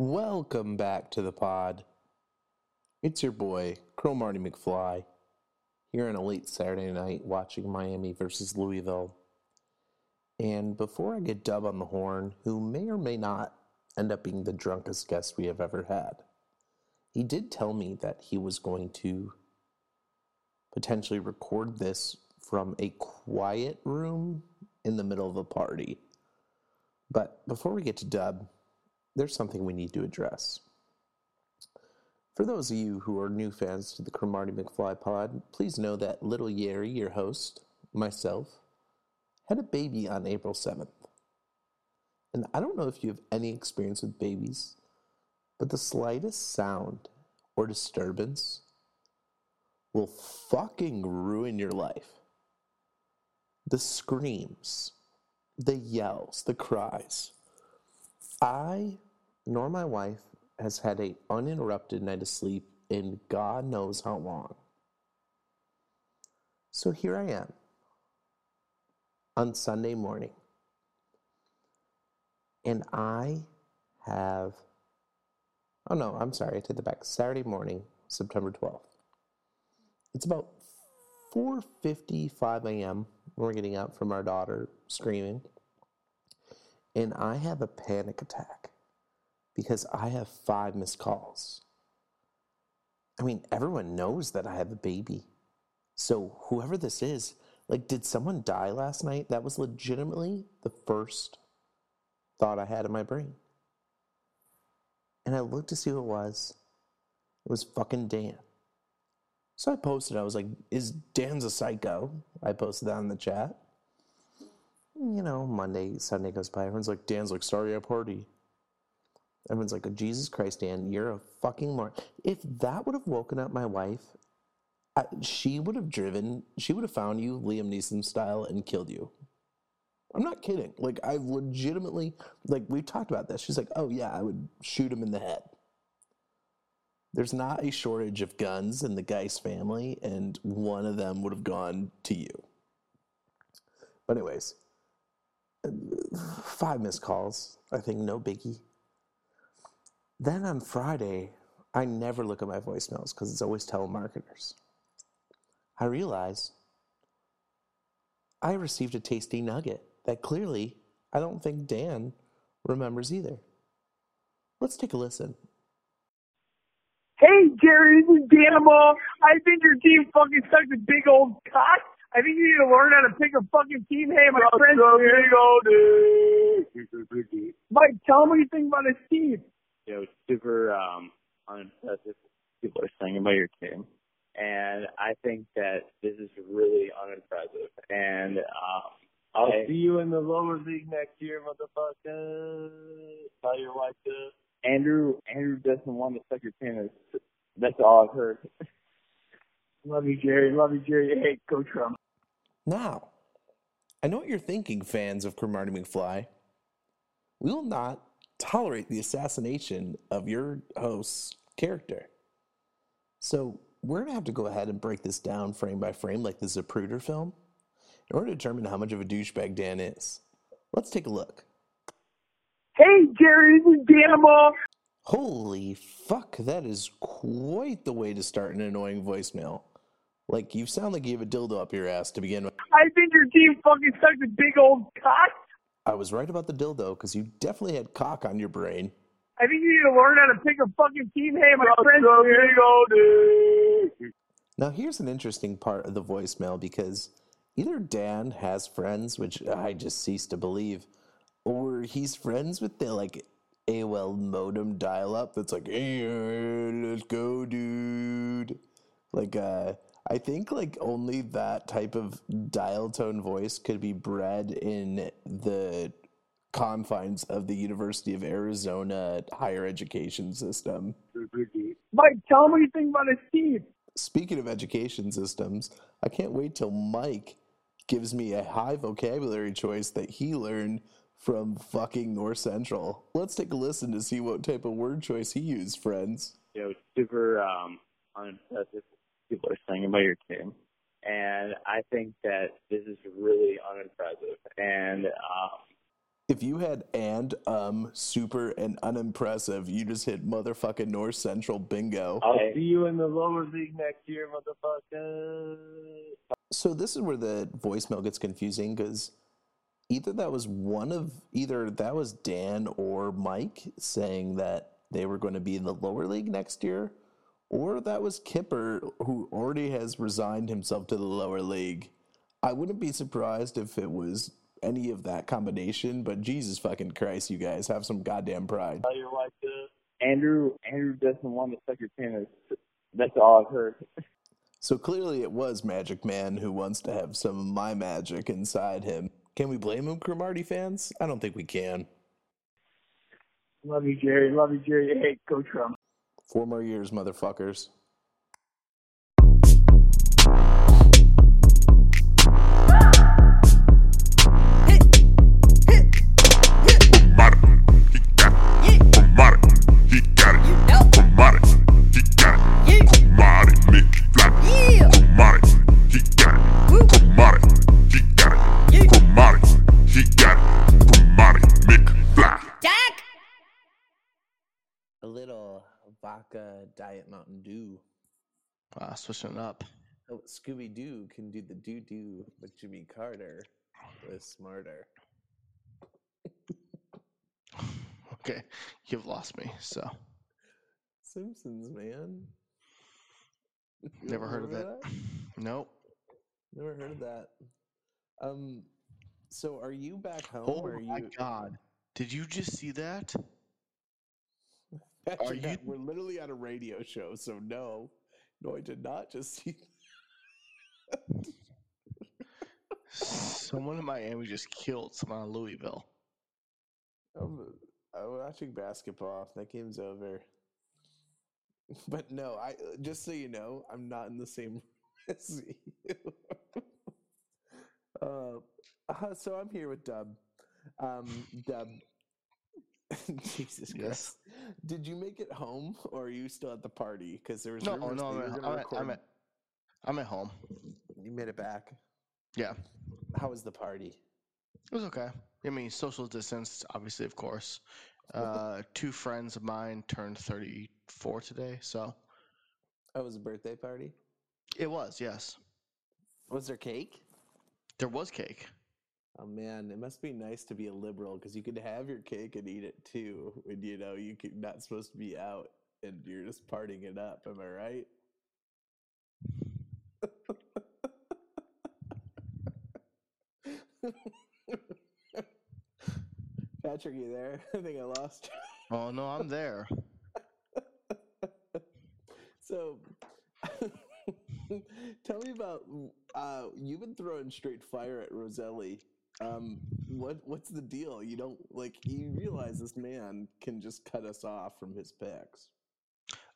Welcome back to the pod. It's your boy, Cromartie McFly, here on a late Saturday night watching Miami versus Louisville. And before I get Dub on the horn, who may or may not end up being the drunkest guest we have ever had, he did tell me that he was going to potentially record this from a quiet room in the middle of a party. But before we get to Dub, there's something we need to address. For those of you who are new fans to the Cromartie McFly pod, please know that little Yeri, your host, myself, had a baby on April 7th. And I don't know if you have any experience with babies, but the slightest sound or disturbance will fucking ruin your life. The screams, the yells, the cries. I nor my wife has had a uninterrupted night of sleep in God knows how long. So here I am on Sunday morning. And I have Oh no, I'm sorry, I take that back. Saturday morning, September 12th. It's about 4:55 a.m. We're getting up from our daughter screaming. And I have a panic attack because I have five missed calls. I mean, everyone knows that I have a baby. So, whoever this is, like, did someone die last night? That was legitimately the first thought I had in my brain. And I looked to see who it was. It was fucking Dan. So I posted, I was like, is Dan's a psycho? I posted that in the chat. You know, Monday, Sunday goes by. Everyone's like, Dan's like, sorry, I party. Everyone's like, Jesus Christ, Dan, you're a fucking moron. If that would have woken up my wife, I, she would have driven, she would have found you Liam Neeson style and killed you. I'm not kidding. Like, I've legitimately, like, we've talked about this. She's like, oh, yeah, I would shoot him in the head. There's not a shortage of guns in the Geist family, and one of them would have gone to you. But, anyways, five missed calls. I think no biggie. Then on Friday, I never look at my voicemails because it's always telemarketers. I realize I received a tasty nugget that clearly I don't think Dan remembers either. Let's take a listen. Hey, Jerry, this is Danimal. I think your team fucking sucks a big old cock. I think you need to learn how to pick a fucking team. Hey, my friend. Mike, tell him what you think about his team. You know, super um, unimpressive. People are saying about your team, and I think that this is really unimpressive. And um, I'll I- see you in the lower league next year, motherfucker. Tell your wife to. Andrew, Andrew doesn't want to suck your penis. That's all I've heard. Love you, Jerry. Love you, Jerry. Hey, Coach Trump. Now, I know what you're thinking, fans of Cromartie McFly. We will not tolerate the assassination of your host's character. So, we're going to have to go ahead and break this down frame by frame like the Zapruder film in order to determine how much of a douchebag Dan is. Let's take a look. Hey, Jerry, this is Danimal. Holy fuck, that is quite the way to start an annoying voicemail. Like, you sound like you have a dildo up your ass to begin with. I think your team fucking sucks a big old cock. I was right about the dildo because you definitely had cock on your brain. I think you need to learn how to pick a fucking team. Hey, my friend. Now, here's an interesting part of the voicemail because either Dan has friends, which I just cease to believe, or he's friends with the like AOL modem dial up that's like, hey, let's go, dude. Like, uh, I think like only that type of dial tone voice could be bred in the confines of the University of Arizona higher education system. Mike, tell him what you think about his team. Speaking of education systems, I can't wait till Mike gives me a high vocabulary choice that he learned from fucking North Central. Let's take a listen to see what type of word choice he used, friends. You know, super um, unimpressive. People are saying about your team, and I think that this is really unimpressive. And um, If you had and, um, super, and unimpressive, you just hit motherfucking North Central bingo. I'll see you in the lower league next year, motherfucker. So this is where the voicemail gets confusing because either that was one of either that was Dan or Mike saying that they were going to be in the lower league next year, or that was Kipper who already has resigned himself to the lower league. I wouldn't be surprised if it was any of that combination, but Jesus fucking Christ, you guys have some goddamn pride. How you like? Andrew Andrew doesn't want to suck your penis. That's all I've heard. So clearly it was Magic Man who wants to have some of my magic inside him. Can we blame him, Cromartie fans? I don't think we can. Love you, Jerry. Love you, Jerry. Hey, go Trump. Four more years, motherfuckers. Wow, switching it up. Oh, Scooby Doo can do the doo doo, but Jimmy Carter was smarter. Okay, you've lost me. So Simpsons, man. You never heard of it. that? Nope. Never heard of that. Um, so are you back home? Oh my you? god! Did you just see that? Patrick, Are you- We're literally on a radio show, so no, no, I did not just see. Someone in Miami just killed someone in Louisville. I'm, I'm watching basketball. That game's over. But no, I just so you know, I'm not in the same room as you. uh, uh, so I'm here with Dub. Um, Dub. Jesus Yes. Christ! Did you make it home, or are you still at the party? Because there was No, no, at, I'm, at. I'm, at, I'm at home. You made it back. Yeah, How was the party? it was okay. I mean, social distance, obviously, of course. Uh, two friends of mine turned 34 today, so Oh, it was a birthday party. it was, yes. Was there cake? There was cake. Oh man, it must be nice to be a liberal because you could have your cake and eat it too when you know you are not supposed to be out and you're just partying it up. Am I right? Patrick, you there? I think I lost. you. Oh, no, I'm there. So, tell me about uh, you've been throwing straight fire at Roselli. Um, what what's the deal? You don't like you realize this man can just cut us off from his picks.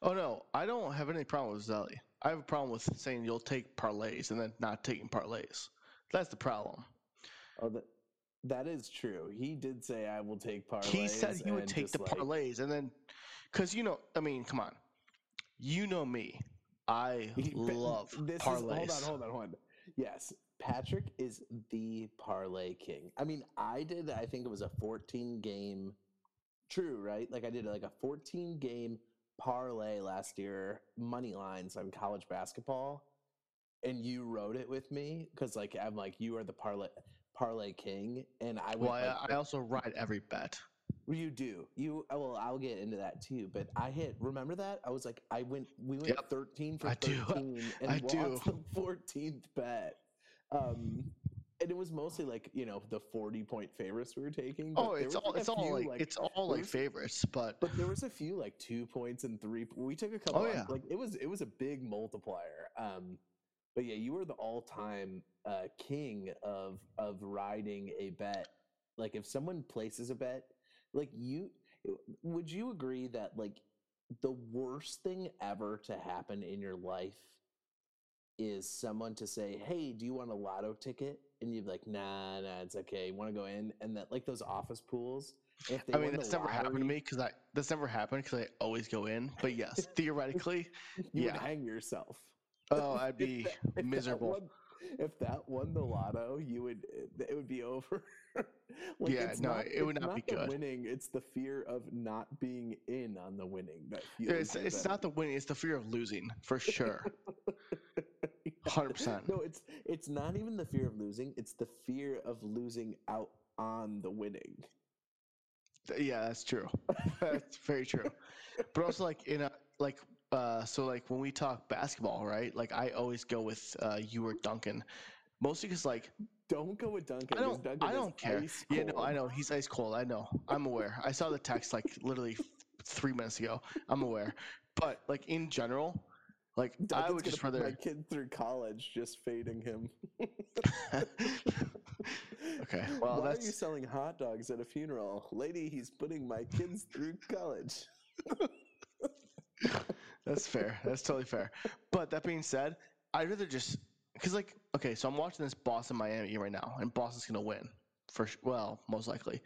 Oh, no, I don't have any problem with Zelly. I have a problem with saying you'll take parlays and then not taking parlays. That's the problem. Oh, that that is true. He did say I will take parlays. He said he would take the like- parlays and then, because you know, I mean, come on, you know me. I love this parlays. Is, hold on, hold on, hold on. Yes, Patrick is the parlay king. I mean, I did. I think it was a 14 game. True, right? Like I did like a 14 game parlay last year, money lines on college basketball, and you wrote it with me because like I'm like you are the parlay parlay king, and I went Well, I, like, I also write every bet. You do. You uh, well, I'll get into that too. But I hit. Remember that? I was like, I went. We went Yep. thirteen for I do. thirteen, and I do. lost the fourteenth bet. Um, and it was mostly like you know the forty point favorites we were taking. Oh, it's all like, it's all few, like, it's all like favorites, but But there was a few like two points and three. We took a couple. Oh, yeah. Like it was it was a big multiplier. Um, but yeah, you were the all time uh, king of of riding a bet. Like if someone places a bet, like you would you agree that like the worst thing ever to happen in your life is someone to say, "Hey, do you want a lotto ticket?" And you're like, "Nah, nah, it's okay. You want to go in?" And that like those office pools. If they I mean that's never happened to me because I that's never happened because I always go in. But yes, theoretically, You yeah. would hang yourself. Oh, I'd be If that- if that miserable. if that won the lotto, you would eh, it would be over. like, Yeah, no, not, it would it's not be good. Winning, it's the fear of not being in on the winning that. It's, it's not the winning; it's the fear of losing for sure. Hundred percent. No, it's it's not even the fear of losing. It's the fear of losing out on the winning. Yeah, that's true. That's very true. But also, like in a like uh, so like when we talk basketball, right? Like I always go with uh, you or Duncan, mostly because like Don't go with Duncan. I don't Duncan I don't care. Yeah, no, I know he's ice cold. I know. I'm aware. I saw the text like literally three minutes ago. I'm aware. But like in general, like I would just put my rather. kid through college just fading him. okay, well Why are that's you selling hot dogs at a funeral, lady? He's putting my kids through college. That's fair. That's totally fair. But that being said, I'd rather just because like okay, so I'm watching this Boston Miami right now, and Boston's gonna win for sh- well, most likely.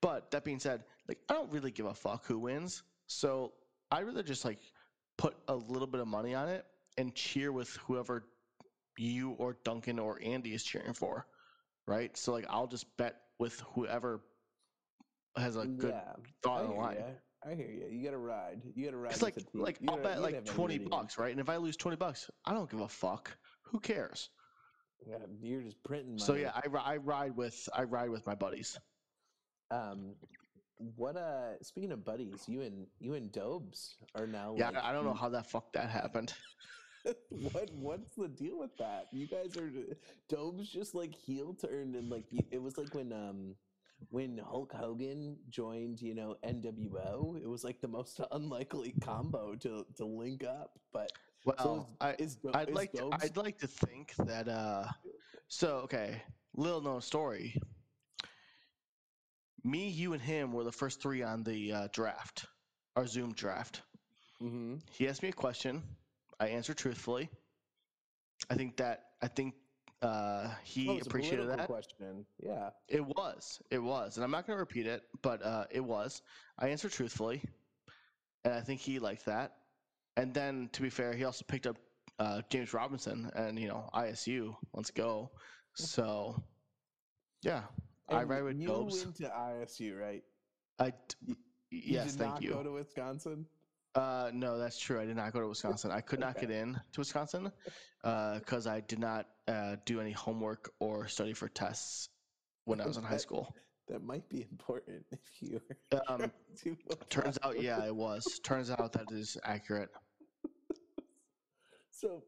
But that being said, like I don't really give a fuck who wins, so I'd rather just like put a little bit of money on it and cheer with whoever you or Duncan or Andy is cheering for, right? So like I'll just bet with whoever has a good yeah, thought in the line. ya. I hear you. You got to ride. You got to ride. It's like like You I'll gotta- bet like twenty bucks, right? And if I lose twenty bucks, I don't give a fuck. Who cares? Yeah, you're just printing money. So yeah, I, I ride with I ride with my buddies. Um, what uh? Speaking of buddies, you and you and Dobes are now. Yeah, like, I, don't know how that fuck that happened. what what's the deal with that? You guys are Dobes just like heel turned and like it was like when um when Hulk Hogan joined, you know, NWO, it was like the most unlikely combo to to link up. But Well, so I is, I'd is like to, I'd like to think that uh so okay, little known story. Me, you, and him were the first three on the uh, draft, our Zoom draft. Mhm. He asked me a question. I answered truthfully. I think that I think uh, he a appreciated that. question. Yeah. It was. It was. And I'm not going to repeat it, but uh, it was. I answered truthfully. And I think he liked that. And then, to be fair, he also picked up uh, James Robinson and, you know, ISU. Let's go. So, yeah. I ride with you Dobes. went to ISU, right? I, You yes, did thank not you. Go to Wisconsin. Uh, no, that's true. I did not go to Wisconsin. I could not Okay. get in to Wisconsin because I did not uh, do any homework or study for tests when I was in high school. That might be important if you. Um, Turns out, yeah, it was. Turns out that is accurate. So,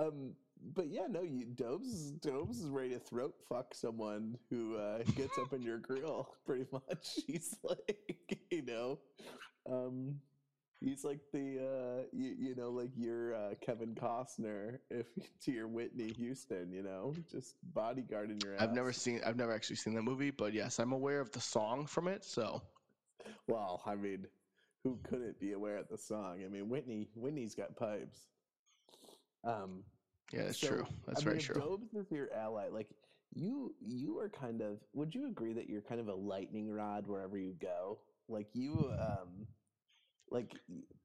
um, but yeah, no, you Dobes Dobes is ready to throat fuck someone who uh, gets up in your grill. Pretty much, he's like, you know, um, he's like the uh, you, you know, like your uh, Kevin Costner if to your Whitney Houston, you know, just bodyguarding your. I've never seen. I've never actually seen the movie, but yes, I'm aware of the song from it. So Well, I mean, who couldn't be aware of the song? I mean, Whitney Whitney's got pipes. Um, yeah, that's So, true. That's I very mean, true. Dobes is your ally. Like you, you are kind of. Would you agree that you're kind of a lightning rod wherever you go? Like you, um, like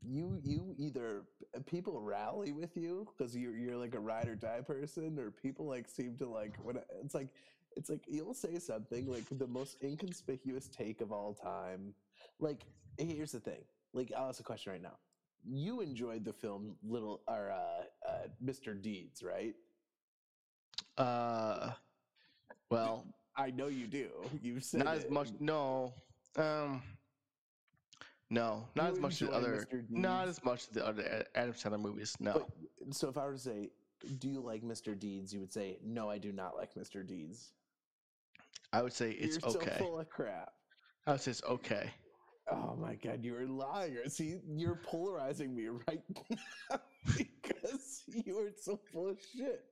you, you either uh, people rally with you because you're you're like a ride or die person, or people like seem to like when it's like it's like you'll say something like the most inconspicuous take of all time. Like here's the thing. Like I'll ask a question right now. You enjoyed the film Little or uh, uh, Mr. Deeds, right? Uh, well, I know you do. You've said not as much. No, um, no, not You as much as the other. Not as much as the other Adam Sandler movies. No. But, so if I were to say, "Do you like Mr. Deeds?" You would say, "No, I do not like Mr. Deeds." I would say it's You're okay. so full of crap. I would say it's okay. Oh my god, you're lying. See, you're polarizing me right now because you are so full of shit.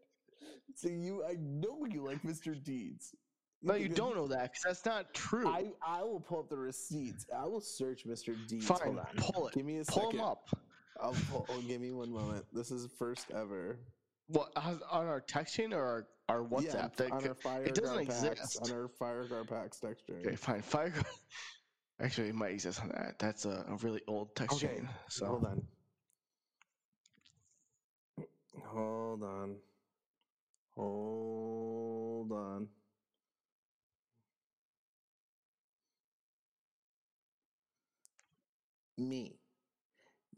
So you, I know you like Mr. Deeds. No, you don't know that because that's not true. I, I will pull up the receipts. I will search Mr. Deeds. Fine, Hold on. pull it. Give me a Pull second. them up. I'll pull, oh, give me one moment. This is first ever. What on our texting or our, our WhatsApp? Yeah, That on our fire it doesn't packs, exist. on our FireGuard packs texture. Okay, fine. Fire. Actually, it might exist on that. That's a, a really old text Okay, chain. So hold on. Hold on. Hold on. Me.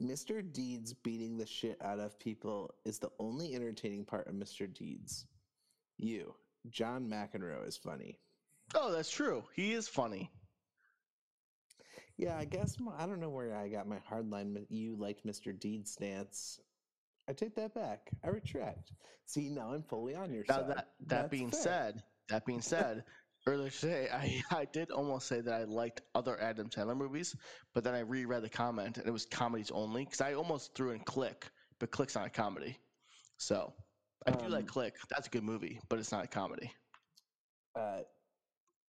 Mr. Deeds beating the shit out of people is the only entertaining part of Mr. Deeds. You. John McEnroe is funny. Oh, that's true. He is funny. Yeah, I guess my, I don't know where I got my hardline. You liked Mr. Deeds stance. I take that back. I retract. See, now I'm fully on your Now side. that that That's being fair. said, that being said, earlier today I, I did almost say that I liked other Adam Sandler movies, but then I reread the comment and it was comedies only because I almost threw in Click, but Click's not a comedy. So I do like Um, Click. That's a good movie, but it's not a comedy. Uh,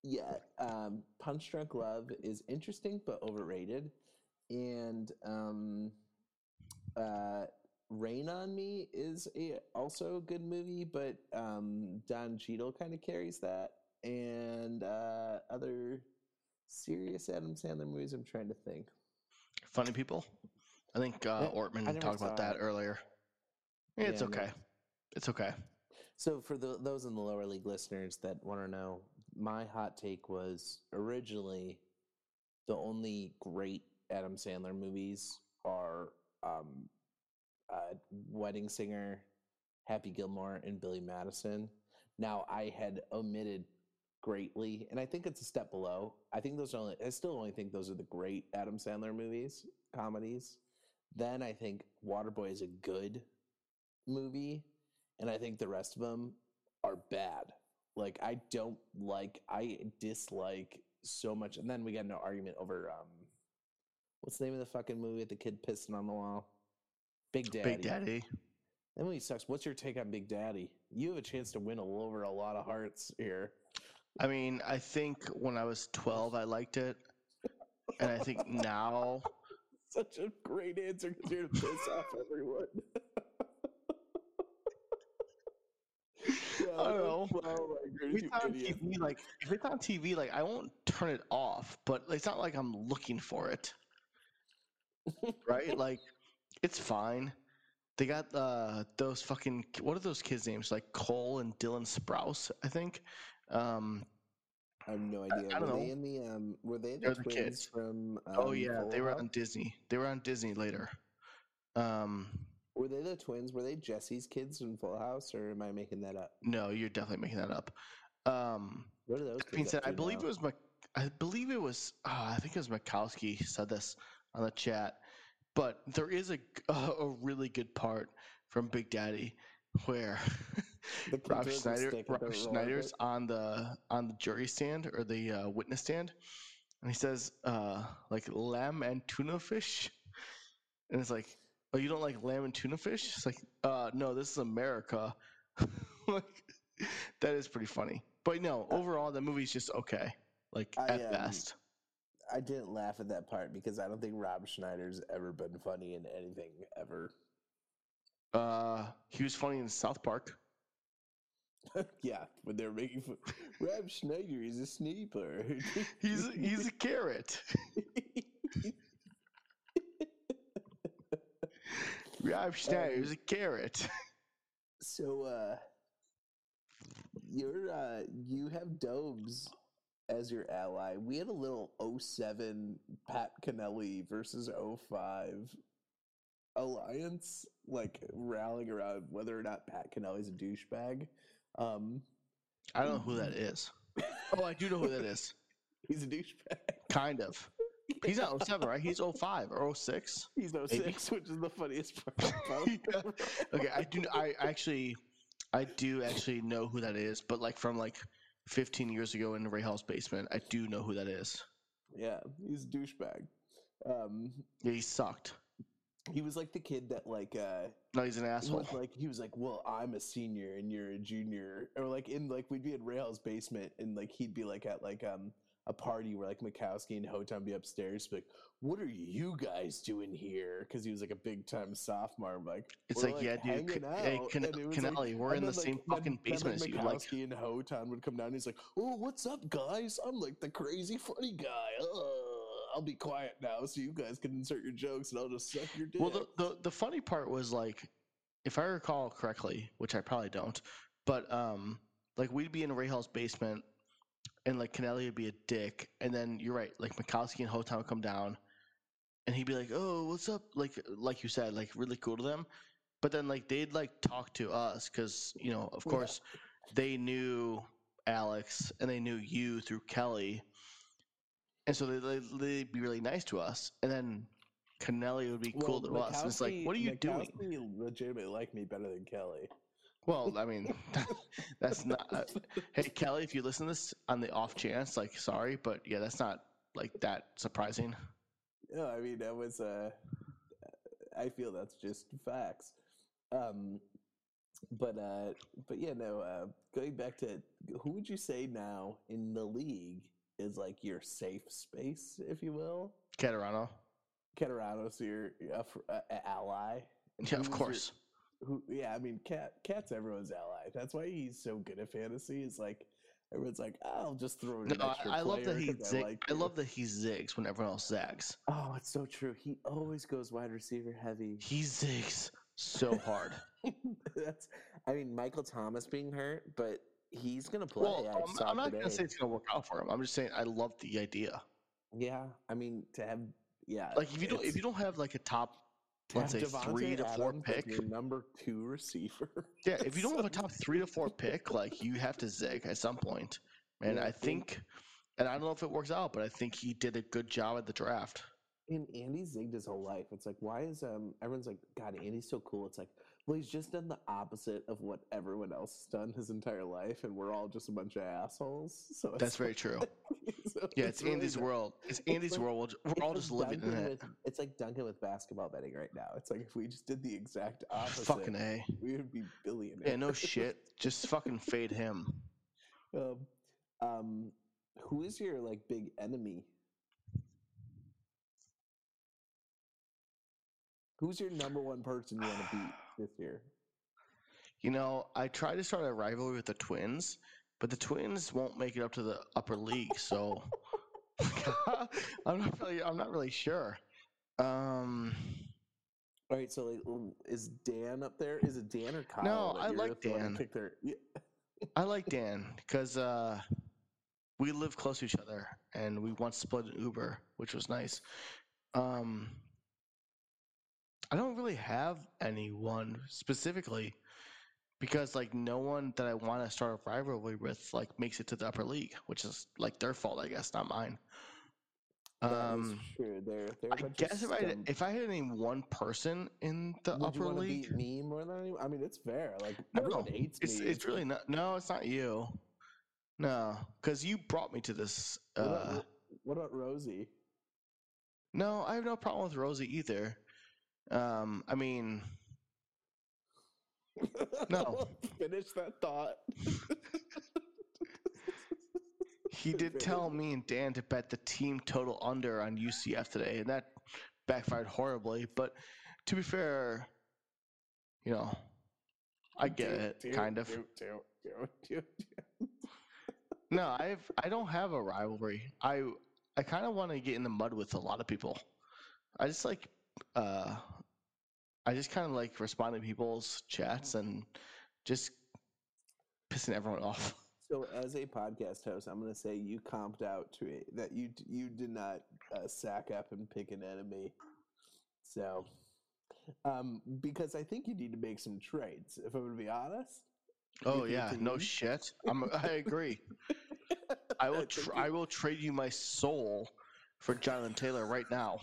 yeah, um, Punch Drunk Love is interesting but overrated, and um, uh, Rain on Me is a, also a good movie, but um, Don Cheadle kind of carries that. And uh, other serious Adam Sandler movies, I'm trying to think. Funny people. I think uh, Ortman I talked about that it. earlier. Yeah, it's Yeah, no. okay. It's okay. So, for the, those in the lower league listeners that want to know, my hot take was originally the only great Adam Sandler movies are um, uh, Wedding Singer, Happy Gilmore, and Billy Madison. Now, I had omitted greatly, and I think it's a step below. I think those are only. I still only think those are the great Adam Sandler movies, comedies. Then I think Waterboy is a good movie, and I think the rest of them are bad. Like I don't like. I dislike so much. And then we got into an argument over um, what's the name of the fucking movie with the kid pissing on the wall? Big Daddy. Big Daddy. That movie sucks. What's your take on Big Daddy? You have a chance to win over a lot of hearts here. I mean, I think when I was 12, I liked it. And I think now, Such a great answer because you're gonna piss off everyone. I don't know. Well, I agree if it's on idiot. TV, like if it's on TV, like I won't turn it off, but it's not like I'm looking for it. right? Like it's fine. They got uh those fucking what are those kids' names? Like Cole and Dylan Sprouse, I think. Um I have no idea. I don't were they know. in the um? Were they the twins kids. from? Um, oh yeah, Full they were House? on Disney. They were on Disney later. Um Were they the twins? Were they Jesse's kids in Full House, or am I making that up? no, you're definitely making that up. Um What are those? That being said, I believe now? it was Mc, I believe it was oh, I think it was Mikowski said this on the chat, but there is a a really good part from Big Daddy where Rob Schneider Rob the roll of Schneider's on the on the jury stand or the uh, witness stand, and he says uh, like lamb and tuna fish, and it's like oh you don't like lamb and tuna fish? It's like uh no this is America, like that is pretty funny. But no, overall the movie's just okay, like I, at um, best. I didn't laugh at that part because I don't think Rob Schneider's ever been funny in anything ever. Uh, he was funny in South Park. yeah, when they're making fun. Rob Schneider is a sniper. He's he's a carrot. Rob Schneider is a carrot. so uh you're uh you have Dobes as your ally. We had a little 07 Pat Kennelly versus 05 alliance, like rallying around whether or not Pat Kennelly's a douchebag. Um I don't know who that is. Oh, I do know who that is. he's a douchebag. Kind of. He's not 07, right? He's 05 or 06. He's 06, which is the funniest part about Okay, I do. I actually, I do actually know who that is, but like from like 15 years ago in Ray Hall's basement, I do know who that is. Yeah, he's a douchebag. Um, Yeah, he sucked. he was like the kid that like uh No, he's an asshole. like he was like, well, I'm a senior and you're a junior, or like in like we'd be at Rail's basement and like he'd be like at like um a party where like Mikowski and Hotan be upstairs, be like, what are you guys doing here? Because he was like a big time sophomore. I'm like, It's "We're, like, yeah, dude, hanging hey, out," Ken- and it was, Kennelly, we're in the then, same then- fucking then, basement as you, like- Mikowski and Hotan would come down. and He's like, oh, what's up, guys? I'm like the crazy funny guy. Uh, I'll be quiet now, so you guys can insert your jokes, and I'll just suck your dick. Well, the, the the funny part was like, if I recall correctly, which I probably don't, but um, like we'd be in Ray Hall's basement, and like Kennelly would be a dick, and then you're right, like Mikowski and Hotown would come down, and he'd be like, "Oh, what's up?" Like like you said, like really cool to them, but then like they'd like talk to us because you know, of Yeah. course, they knew Alex and they knew you through Kelly, and so they they they'd be really nice to us, and then. Kennelly would be cool to us. And it's like, what are you doing? Mikowski legitimately like me better than Kelly. Well, I mean, that's not. Uh, hey, Kelly, if you listen to this on the off chance, like, sorry, but yeah, that's not like that surprising. No, I mean that was. Uh, I feel that's just facts. Um, but uh, but yeah, no. Uh, going back to who would you say now in the league is like your safe space, if you will? Caterano. Caterano's your uh, uh, ally. And Yeah, of who's your- course. Who yeah i mean cat cat's everyone's ally that's why he's so good at fantasy is like everyone's like i'll just throw in No, I, I love that he zig. like I love that he zigs when everyone else zags. oh it's so true he always goes wide receiver heavy He zigs so hard. that's i mean michael thomas being hurt but he's gonna play well, I I'm, I'm not today. gonna say it's gonna work out for him. I'm just saying I love the idea. yeah i mean to have yeah Like if you don't, if you don't have like a top, to let's have say Davante three to four Adams as pick. your number two receiver Yeah, if you don't have a top three to four pick, like you have to zig at some point. And Yeah, I think, and I don't know if it works out, but I think he did a good job at the draft. And Andy zigged his whole life. It's like, why is um everyone's like, God, Andy's so cool. It's like, well, he's just done the opposite of what everyone else has done his entire life, and we're all just a bunch of assholes. So it's That's very like- true. so Yeah, it's really Andy's not- world. It's it's Andy's like- world. We're, it's all like just living in it. With, it's like Duncan with basketball betting right now. It's like if we just did the exact opposite, Fucking a. we would be billionaires. Yeah, no shit. Just fucking fade him. um, um, who is your like big enemy? Who's your number one person you want to beat this year? You know, I tried to start a rivalry with the Twins, but the Twins won't make it up to the upper league. So I'm not really. I'm not really sure. Um, All right, so like, is Dan up there? Is it Dan or Kyle? No, I like Dan. Pick their. I like Dan because uh, we live close to each other, and we once split an Uber, which was nice. Um, I don't really have anyone specifically because like no one that I want to start a rivalry with like makes it to the upper league, which is like their fault, I guess, not mine. Um, true. They're, they're I guess if I scum. if I had name one person in the would upper league, me more than anyone? I mean, it's fair. Like no, everyone hates it's me. it's really not. No, it's not you. No, because you brought me to this. What about, Uh, what about Rosie? no, I have no problem with Rosie either. Um, I mean, No. Finish that thought. he did tell me and Dan to bet the team total under on UCF today, and that backfired horribly. But to be fair, you know, I get Do- it, do- kind of. do-. No, I've I don't have a rivalry. I I kind of want to get in the mud with a lot of people. I just like uh I just kind of like responding to people's chats and just pissing everyone off. So, as a podcast host, I'm going to say you comped out to it that you you did not uh, sack up and pick an enemy. So, um, because I think you need to make some trades. If I'm going to be honest. Oh yeah, no shit. I'm I agree. I will think tr- you- I will trade you my soul for Jonathan Taylor right now.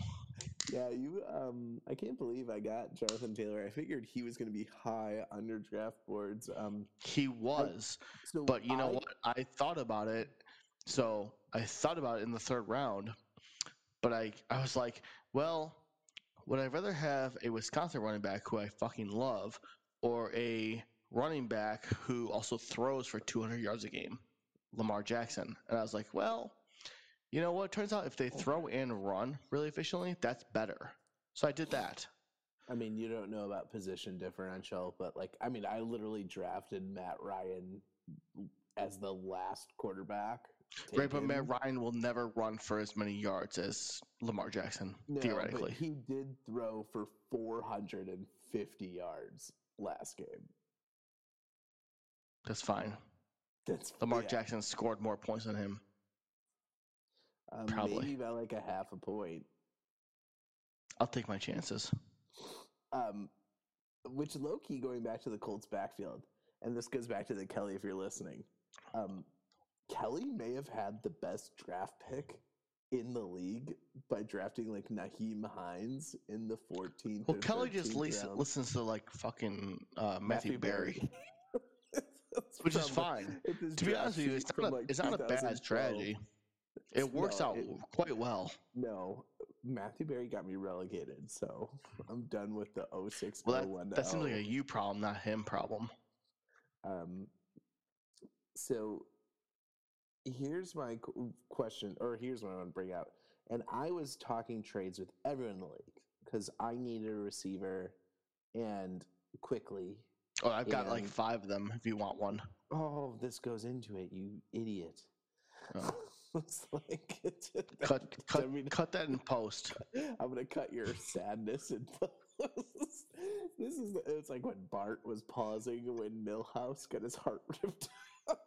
Yeah, you. Um, I can't believe I got Jonathan Taylor. I figured he was going to be high on your draft boards. Um, He was, so but you know I- what? I thought about it. So I thought about it in the third round, but I I was like, well, would I rather have a Wisconsin running back who I fucking love, or a running back who also throws for 200 yards a game, Lamar Jackson? And I was like, well, you know what? Turns out if they throw and run really efficiently, that's better. So I did that. I mean, you don't know about position differential, but like, I mean, I literally drafted Matt Ryan as the last quarterback. Right, but. Matt Ryan will never run for as many yards as Lamar Jackson, No, theoretically. he did throw for 450 yards last game. That's fine. That's Lamar yeah, Jackson scored more points than him. Um, probably. maybe by like a half a point. I'll take my chances. Um, which low key going back to the Colts backfield, and this goes back to the Kelly if you're listening. Um, Kelly may have had the best draft pick in the league by drafting like Nyheim Hines in the 14th. Well, Kelly just 13th listens to like fucking uh, Matthew, Berry, That's which is fine. To be honest with you, it's not a, like, it's not a bad 2012. strategy. It works No, out it- quite well. No, Matthew Berry got me relegated, so I'm done with the 06 Well, 01 that, that seems like a you problem, not him problem. Um, so here's my question, or here's what I want to bring out. And I was talking trades with everyone in the league because I needed a receiver and quickly. Oh, I've got like five of them. If you want one, Oh, this goes into it, you idiot. Oh. it's like, cut cut I mean, cut that in post. I'm gonna cut your sadness in post. this is it's like when Bart was pausing when Milhouse got his heart ripped out.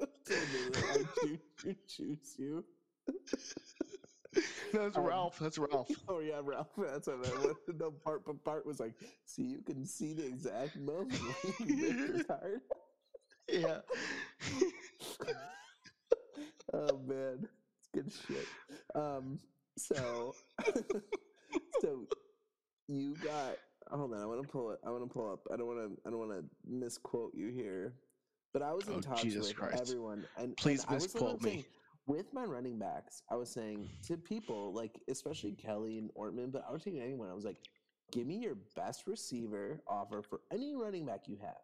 And they were like, "Choo- choo- choose you. No, that's Um, Ralph. That's Ralph. Oh yeah, Ralph. That's what I wanted to know. Bart, but Bart was like, "See, you can see the exact moment when ripped his heart." Yeah. Oh man, it's good shit. Um, so, so you got. Hold on, I want to pull it. I want to pull up. I don't want to. I don't want to misquote you here. But I was in Oh, talks Jesus with Christ. everyone, and Please and misquote me. saying, With my running backs, I was saying to people like, especially Kelly and Ortman, but I was taking anyone. I was like, give me your best receiver offer for any running back you have.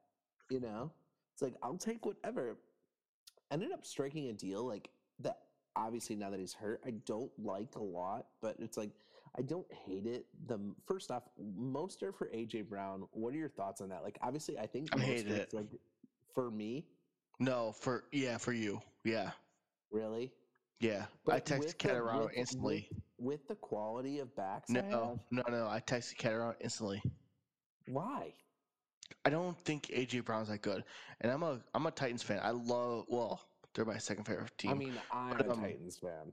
You know, it's like I'll take whatever. Ended up striking a deal like that. Obviously, now that he's hurt, I don't like a lot, but it's like I don't hate it. The first off, Mostert for AJ Brown. What are your thoughts on that? Like, obviously, I think I hated it. Like for me, No, for yeah, for you. Yeah, really. yeah. I texted with Catarano instantly. With, with the quality of backs, No, have, no, no. I texted Catarano instantly. why? I don't think AJ Brown's that good, and I'm a I'm a Titans fan. I love well, they're my second favorite team. I mean, I'm But, a um, Titans fan.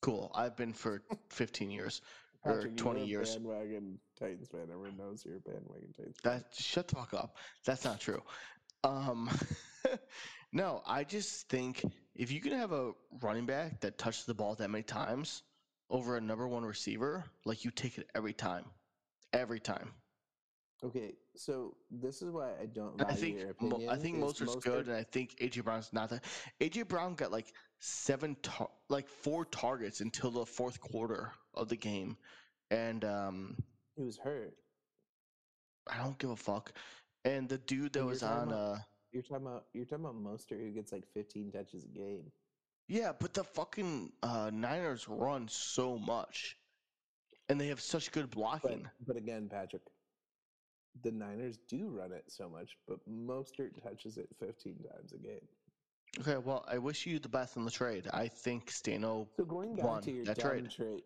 cool. I've been for 15 years or 20 you're a years. Bandwagon Titans fan. Everyone knows you're a bandwagon Titans. That shut the fuck up. That's not true. Um, no, I just think if you can have a running back that touches the ball that many times over a number one receiver, like you take it every time, every time. Okay, so this is why I don't I think Mo-. I think Mostert's good, and I think AJ Brown's not that. AJ Brown got like seven, tar- like four targets until the fourth quarter of the game, and um, He was hurt. I don't give a fuck. And the dude that you're was on, about- uh, You're talking about you're talking about Mostert who gets like 15 touches a game. yeah, but the fucking uh, Niners run so much, and they have such good But blocking. but again, Patrick, the Niners do run it so much, but Mostert touches it 15 times a game. Okay, well, I wish you the best in the trade. I think Stano. So going back Won to your that trade. trade,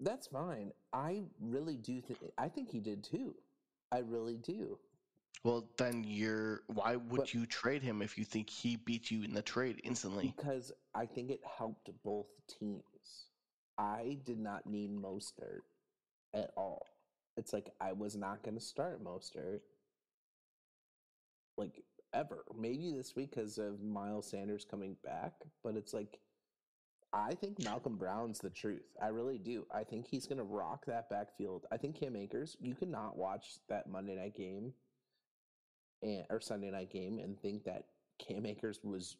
that's fine. I really do think I think he did too. I really do. Well, then you're. Why would But- you trade him if you think he beat you in the trade instantly? Because I think it helped both teams. I did not need Mostert at all. It's like I was not going to start Mostert like ever. Maybe this week because of Miles Sanders coming back, but it's like I think Malcolm Brown's the truth. I really do. I think he's going to rock that backfield. I think Cam Akers, you cannot watch that Monday night game and or Sunday night game and think that Cam Akers was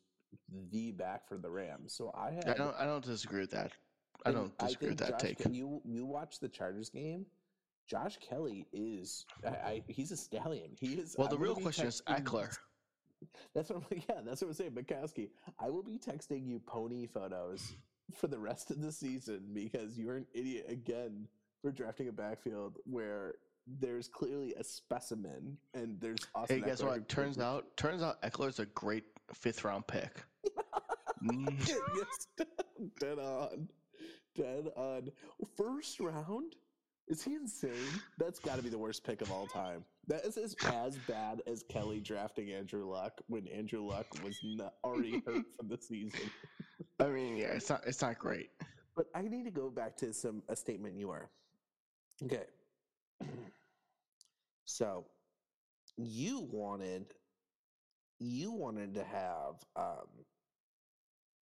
the back for the Rams. So I had I don't. I don't disagree with that. I don't disagree with think that Josh take. Ke- You you watch the Chargers game. Josh Kelley is I, I, he's a stallion. He is. Well, the real question is Ekeler. That's what I'm yeah. That's what I'm saying, Bukowski. I will be texting you pony photos for the rest of the season because you're an idiot again for drafting a backfield where there's clearly a specimen and there's Austin Hey, guess Ekeler what? Turns out, turns out Ekeler's a great fifth round pick. Yes, dead on, dead on. First round? Is he insane? That's got to be the worst pick of all time. That is as, as bad as Kelly drafting Andrew Luck when Andrew Luck was not already hurt from the season. I mean, yeah, it's not it's not great. But I need to go back to some a statement you are. Okay. So you wanted you wanted to have um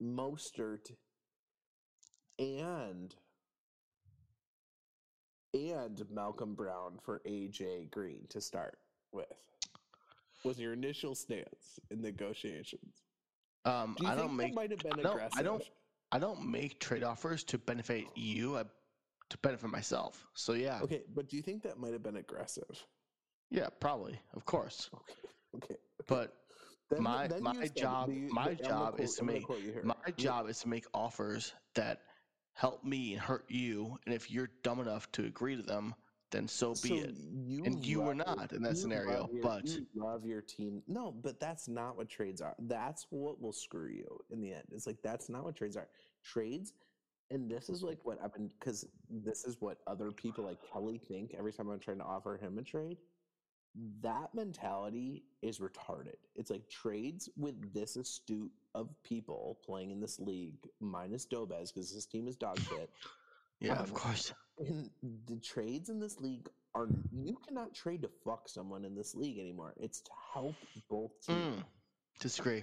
Mostert and and Malcolm Brown for AJ Green to start with. Was your initial stance in negotiations? Um, Do I don't make might have been I don't- I don't- I don't make trade offers to benefit you. I to benefit myself. So yeah, Okay, but do you think that might have been aggressive? yeah, probably, of course. Okay. Okay. But Then- my then my job my the- I'm gonna job quote- is to make quote you here. my job is to make offers that help me and hurt you. And if you're dumb enough to agree to them, then so be so it. You And you were not in that scenario, your- but- you love your team. No, but that's not what trades are. That's what will screw you in the end. It's like that's not what trades are. Trades, and this is like what I've been because this is what other people like Kelly think every time I'm trying to offer him a trade. That mentality is retarded. It's like trades with this astute of people playing in this league, minus Dobez because his team is dog shit. Yeah, Um, of course. And the trades in this league are you cannot trade to fuck someone in this league anymore. It's to help both teams. Mm, disagree.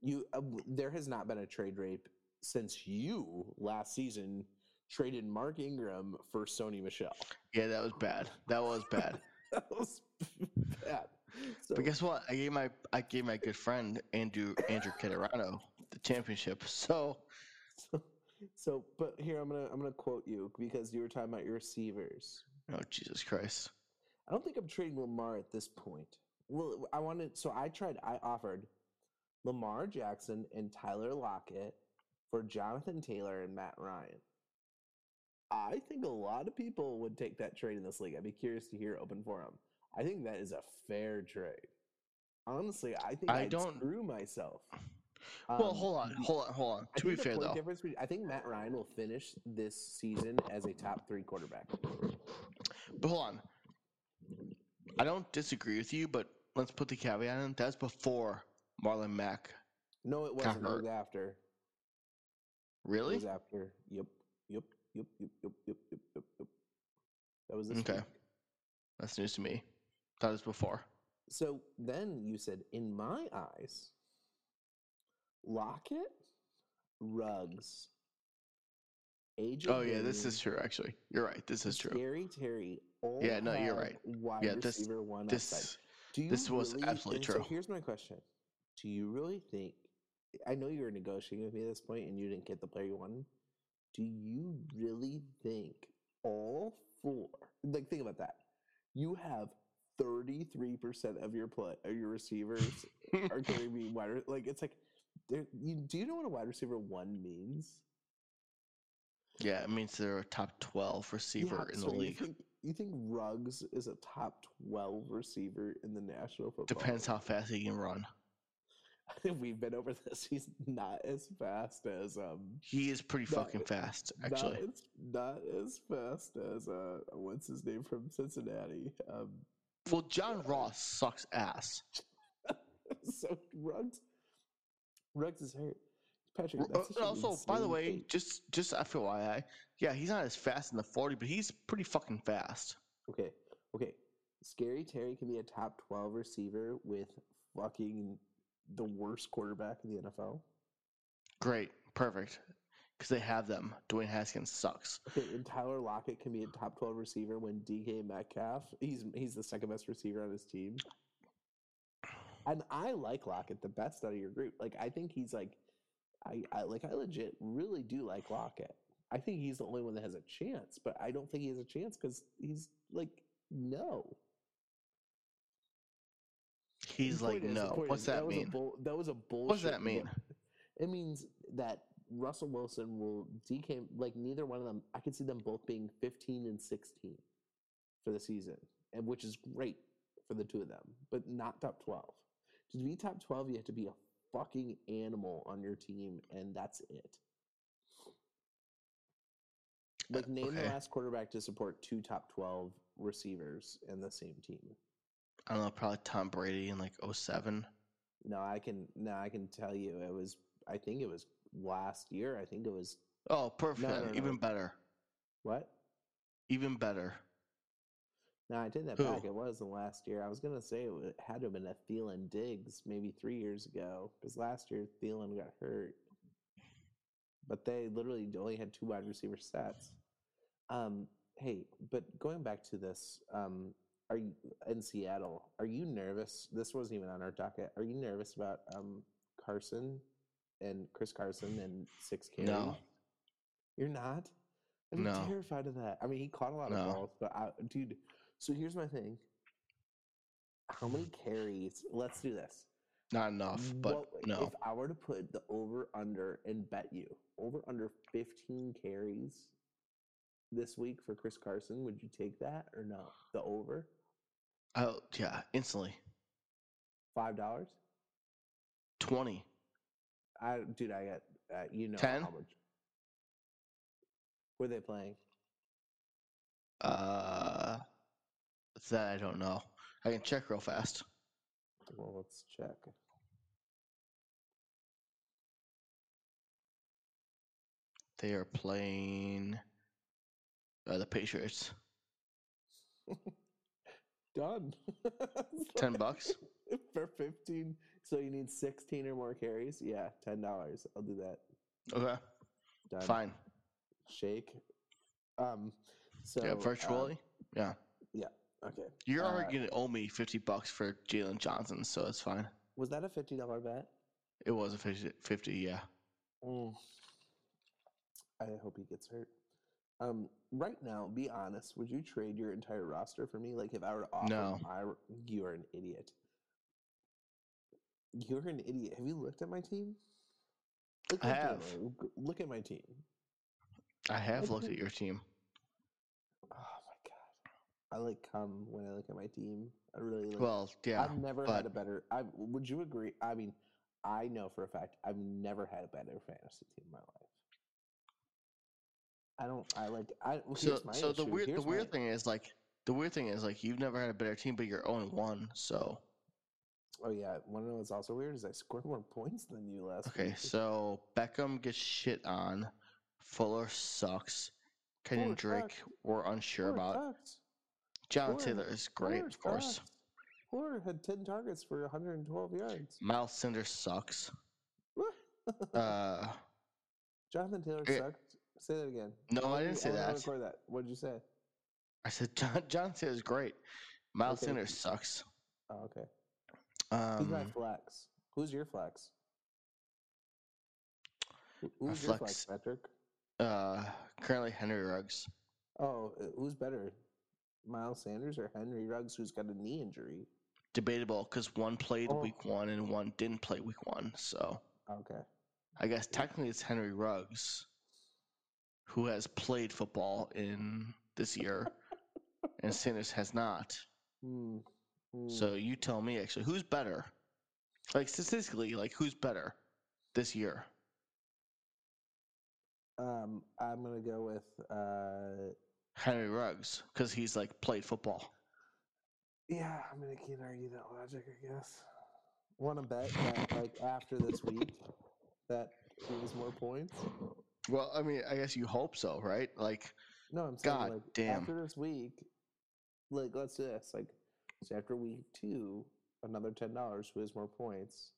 You uh, there has not been a trade rape since you last season traded Mark Ingram for Sony Michel. Yeah, that was bad. That was bad. That was bad. So, But guess what? I gave my I gave my good friend Andrew Andrew Caterano the championship. So so, so, but here I'm gonna I'm gonna quote you because you were talking about your receivers. oh Jesus Christ. I don't think I'm trading Lamar at this point. Well, I wanted so I tried. I offered Lamar Jackson and Tyler Lockett for Jonathan Taylor and Matt Ryan. I think a lot of people would take that trade in this league. I'd be curious to hear open forum. I think that is a fair trade. Honestly, I think I I'd don't- screw myself. Well, Um, hold on, hold on, hold on. I To be think fair though, between- I think Matt Ryan will finish this season as a top three quarterback. but hold on. I don't disagree with you, but let's put the caveat in. That's before Marlon Mack. No, it wasn't. It was after. It Really? was after. Yep. Yep. Yep. Yep. Yep. Yep. Yep. Yep. yep. That was this Okay. week. That's news to me. Was before. So then you said, in my eyes, Lockett, Rugs, AJ. Oh yeah, this is true. Actually, you're right. This is true. Scary Terry. All Yeah, no, you're right. Wide Yeah, this- receiver one. This this was really- absolutely true. so here's my question: Do you really think? I know you were negotiating with me at this point, and you didn't get the player you wanted. Do you really think all four? Like, think about that. You have thirty-three percent of your play, of your receivers are going to be wide. Like, it's like, you, do you know what a wide receiver one means? yeah, it means they're a top twelve receiver Yeah, in so the you league. think, you think Ruggs is a top twelve receiver in the National Football? Depends League? how fast he can run. We've been over this. He's not as fast as um. He is pretty Not- fucking fast, actually. Not as, not as fast as uh, what's his name from Cincinnati? Um, Well, John Ross sucks ass. so Ruggs, Ruggs is hurt. Patrick, that's uh, also, by the way, take. just just FYI, yeah, he's not as fast in the forty, but he's pretty fucking fast. okay, okay, Scary Terry can be a top twelve receiver with fucking the worst quarterback in the NFL. Great, perfect, because they have them. Dwayne Haskins sucks. Okay, and Tyler Lockett can be a top twelve receiver when DK Metcalf he's he's the second best receiver on his team. And I like Lockett the best out of your group. Like I think he's like I, I like I legit really do like Lockett. I think he's the only one that has a chance, but I don't think he has a chance because he's like no. He's like, is- no. What's is, that a mean? bull- that was a bullshit. What does that mean? It means that Russell Wilson will DK like neither one of them. I could see them both being 15 and 16 for the season, and which is great for the two of them, but not top 12. To be top 12, you have to be a fucking animal on your team, and that's it. Uh, like name the last quarterback to support two top 12 receivers in the same team. I don't know, probably Tom Brady in like 07. No, I can. No, I can tell you. It was. I think it was last year. I think it was Oh, perfect. No, no, Even no. better. what? Even better. No, I take that Who? back. It was the last year. I was gonna say it had to have been a Thielen Diggs maybe three years ago because last year Thielen got hurt, but they literally only had two wide receiver stats. Um, hey, but going back to this, um, are you in Seattle? Are you nervous? This wasn't even on our docket. Are you nervous about um Carson and Chris Carson and six carries? No. You're not? I'm No. terrified of that. I mean, he caught a lot No. of balls, but I, dude, so here's my thing. How many carries? Let's do this. Not enough, but What- no. If I were to put the over under and bet you over under 15 carries this week for Chris Carson, would you take that or no? The over? Oh, yeah, instantly. Five dollars? 20. I dude, I got uh, you know 10? how much. Were they playing? Uh, that I don't know. I can check real fast. Well, let's check. They are playing uh, the Patriots. Done. 10 bucks? for 15. So you need 16 or more carries? Yeah, $10. I'll do that. Okay, Done. fine. Shake. Um, so yeah, virtually. yeah. Yeah. Okay. You're uh, already going to owe me 50 bucks for Jalen Johnson, so it's fine. Was that a $50 bet? It was a 50, 50 yeah. Mm. I hope he gets hurt. Um, right now, be honest. Would you trade your entire roster for me? Like, if I were to offer No. my, you are an idiot. You're an idiot. Have you looked at my team? Look I at have. my- Look at my team. I have looked at your team. Oh my god! I like come when I look at my team. I really like. Well, yeah. I've never but had a better. I would you agree? I mean, I know for a fact I've never had a better fantasy team in my life. I don't. I like. I well, so here's my so the issue. weird the weird my- thing is like the weird thing is like you've never had a better team, but you're 0 1. So Oh yeah, one of what's also weird is I scored more points than you last. okay, week. so Beckham gets shit on. Fuller sucks. Kenyan Fuller Drake, sucks. we're unsure Fuller about. sucks. John Fuller- Taylor is great, Fuller of course. sucks. Fuller had ten targets for 112 yards. Miles Sanders sucks. Uh, Jonathan Taylor Okay. sucked. Say that again. no, I didn't say wanna that. Record that. What did you say? I said John John Taylor is great. Miles Okay. Sanders sucks. Oh, okay. Who's my Um, flex? Who's your flex? Who's your flex. flex, Patrick? uh, currently Henry Ruggs. Oh, uh, who's better, Miles Sanders or Henry Ruggs, who's got a knee injury? Debatable because one played Oh. week one and one didn't play week one. So Okay. I guess technically it's Henry Ruggs who has played football in this year, and Sanders has not. Hmm. So you tell me actually who's better? Like statistically, like who's better this year? um, I'm gonna go with uh, Henry Ruggs because he's like played football. yeah, I'm gonna can't argue that logic. I guess. Want to bet that like after this week that he has more points? Well, I mean, I guess you hope so, right? Like, No, I'm saying God like damn. after this week, like let's do this. Like so after week two, another ten dollars. Who has more points?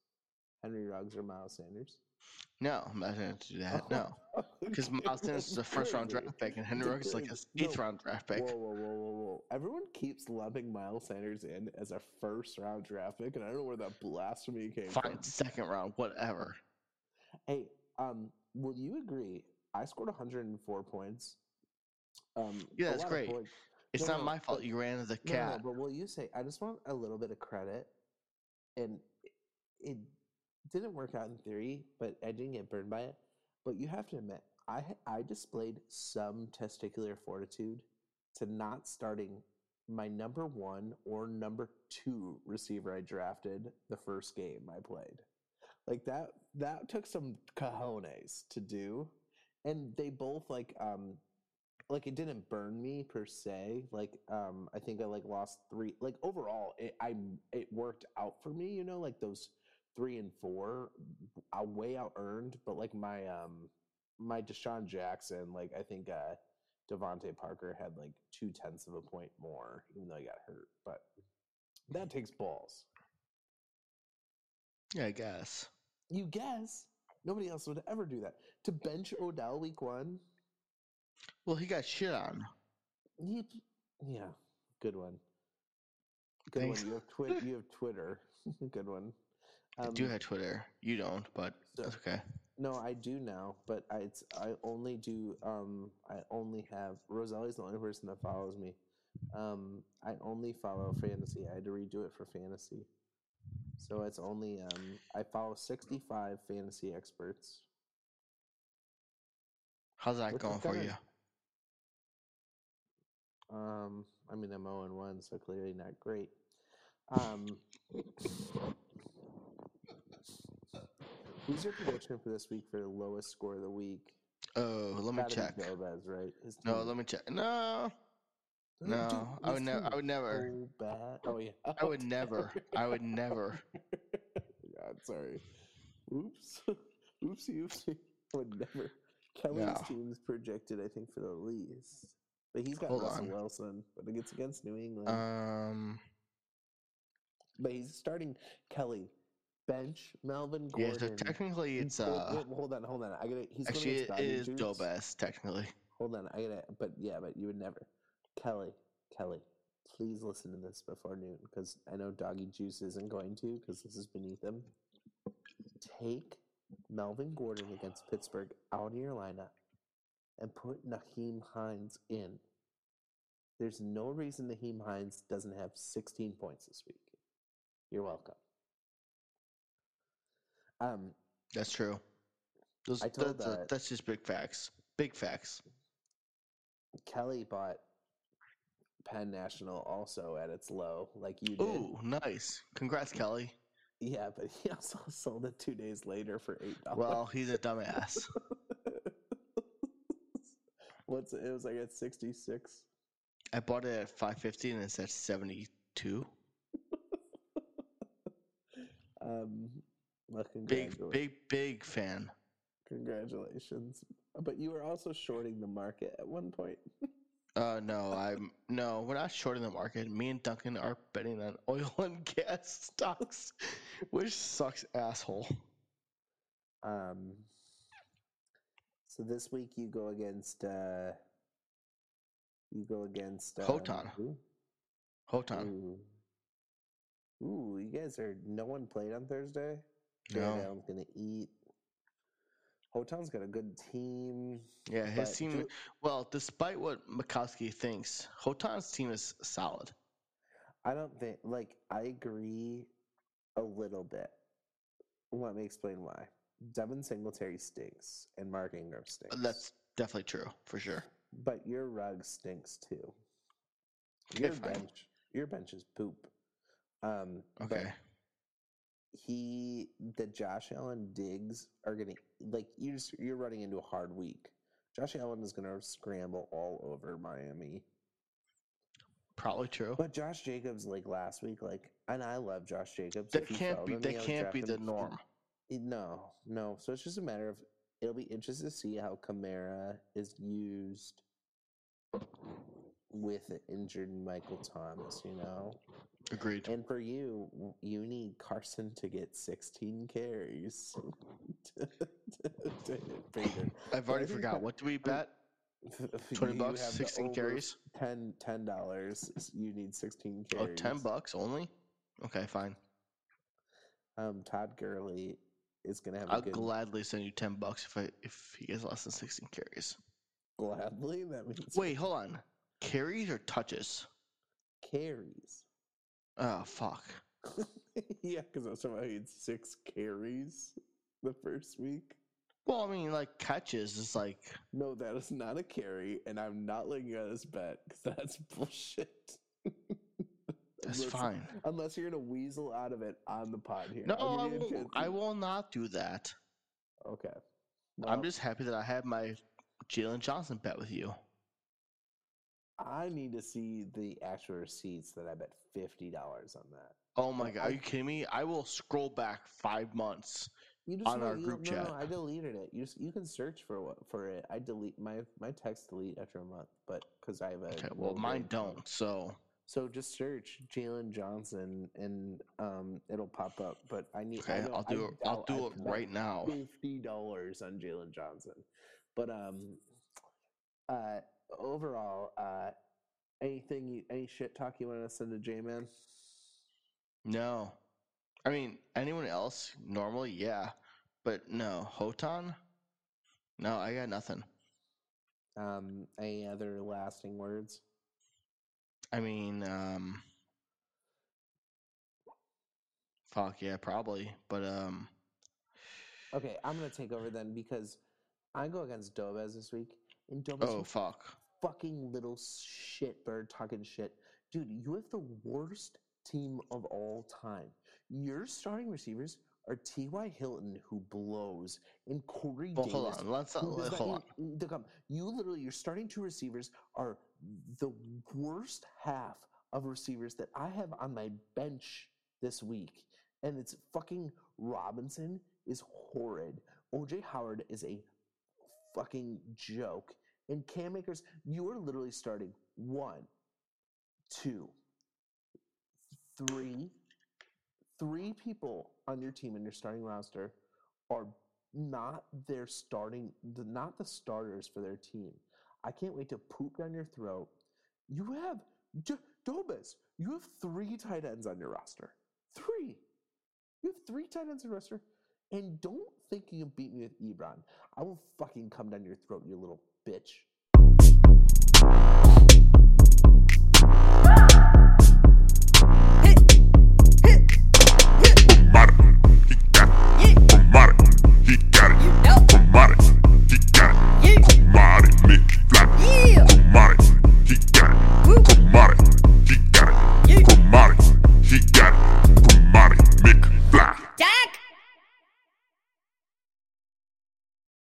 Henry Ruggs or Miles Sanders? no, I'm not going to do that. No, because Miles Sanders is a first round draft pick, and Henry Ruggs is like a eighth round draft pick. Whoa, whoa, whoa, whoa, whoa! Everyone keeps lumping Miles Sanders in as a first round draft pick, and I don't know where that blasphemy came Fine, from. second round, whatever. Hey, um, will you agree? I scored 104 points. Um, Yeah, that's great. points. It's No, not no, my fault but- you ran as a No, no, cat. but will you say? I just want a little bit of credit, and it, it didn't work out in theory, but I didn't get burned by it. But you have to admit, I I displayed some testicular fortitude to not starting my number one or number two receiver I drafted the first game I played. Like that that took some cojones to do. And they both like um like it didn't burn me per se. Like um I think I like lost three like overall it I it worked out for me, you know, like those three and four I way out earned, but like my um my DeSean Jackson, like I think uh DeVante Parker had like two tenths of a point more, even though he got hurt. But that takes balls. Yeah, I guess. You guess nobody else would ever do that. To bench Odell week one, Well, he got shit on. Yep. Yeah, good one. Good Thanks. one. You have Twitter. You have Twitter. good one. I Um, do have Twitter. You don't, but so- that's okay. no, I do now, but I it's I only do. Um, I only have Roselli's the only person that follows me. Um, I only follow fantasy. I had to redo it for fantasy, so it's only um. I follow sixty five fantasy experts. How's that Which going for kinda- you? Um, I mean, I'm 0 and 1, so clearly not great. Um, who's your prediction for this week for the lowest score of the week? Oh, let me check. Gomez, right? No, let me check. No, no, I would never. I would never. so. Oh yeah, I would never. I would never. God, sorry. Oops. Oopsie, oopsie. I would never. Kelly's No. team's projected, I think, for the least. But he's got Hold Russell on. Wilson, but it gets against New England. Um. But he's starting Kelly, bench Melvin Gordon. Yeah. So technically, it's Hold- uh. hold, hold on, hold on. I gotta. He's Actually, it against Joe Best. Technically. Hold on, I gotta. But yeah, but you would never. Kelly, Kelly, please listen to this before noon because I know Doggy Juice isn't going to because this is beneath him. Take Melvin Gordon against Pittsburgh out of your lineup and put Nyheim Hines in. There's no reason Nyheim Hines doesn't have 16 points this week. You're welcome. Um, That's true. Those, I told that's, uh, that- that's just big facts. Big facts. Kelly bought Penn National also at its low, like you did. Ooh, nice. Congrats, Kelly. Yeah, but he also sold it two days later for eight dollars. Well, he's a dumbass. What's it? Was like at sixty six. I bought it at 550 and it's at 72. Um, well, Big, big, big fan. congratulations. But you were also shorting the market at one point. Uh, no, I'm no, we're not shorting the market. Me and Duncan are betting on oil and gas stocks, which sucks, asshole. Um, so this week you go against uh, you go against um, Hotan. who? Hotan. Ooh. Ooh, you guys are. No one played on Thursday. No. Allen's gonna eat. Hotan's got a good team. Yeah, his team. Ju- Well, despite what Mikowski thinks, Hotan's team is solid. I don't think. Like, I agree a little bit. Let me explain why. Devin Singletary stinks, and Mark Ingram stinks. That's definitely true for sure. But your rug stinks too. Your bench, your bench is poop. Um, Okay. he, the Josh Allen Diggs are gonna like you. Just, you're running into a hard week. Josh Allen is gonna scramble all over Miami. Probably true. But Josh Jacobs, like last week, like, and I love Josh Jacobs. That can't be. That can't be the norm. No, no. So it's just a matter of it'll be interesting to see how Kamara is used with an injured Michael Thomas. You know, Agreed. and for you, you need Carson to get 16 carries. to, to, to. I've already forgot. What do we bet? 20 bucks, 16 carries? 10 dollars. You need 16 Oh, carries. 10 bucks only? Okay, fine. Um, Todd Gurley gonna have a I'll good gladly send you 10 bucks if I if he gets less than 16 carries. gladly. That means Wait, hold on. Carries or touches? carries. Oh, fuck. yeah, because I was talking about he had six carries the first week. Well, I mean, like catches is like No, that is not a carry, and I'm not letting you out of this bet because that's bullshit. that's Unless- fine. Unless you're gonna weasel out of it on the pod here. No, I give you a will, I will not do that. Okay. I'm just happy that I have my Jalen Johnson bet with you. I need to see the actual receipts that I bet fifty dollars on that. Oh my god, are you kidding me? I will scroll back five months. You just On no, our group no, chat. No, I deleted it. You just, you can search for what for it. I delete my my text delete after a month, but because I have a Okay, well mine don't. So So just search Jalen Johnson and um it'll pop up. But I need. Okay, I do it. I'll do it right now. Fifty dollars on Jalen Johnson, but um, uh, overall, uh, anything, you, any shit talk you want to send to J Man? No, I mean anyone else normally, yeah, but no, Hotan. No, I got nothing. Um, any other lasting words? I mean, um, fuck yeah, probably, but um, Okay, I'm gonna take over then because I go against Dobez this week, and Dobez oh fuck, fucking little shit bird talking shit, dude. You have the worst team of all time. Your starting receivers are T.Y. Hilton, who blows, and Corey well Davis. hold on, let's not, who does not hold on. You literally, your starting two receivers are the worst half of receivers that I have on my bench this week, and it's fucking Robinson is horrid. OJ Howard is a fucking joke. And Cam Akers, you are literally starting one, two, three, three people on your team in your starting roster are not their starting, not the starters for their team. I can't wait to poop down your throat. You have D-. You have three tight ends on your roster. Three. You have three tight ends on your roster. And don't think you can beat me with Ebron. I will fucking come down your throat, you little bitch. he got it.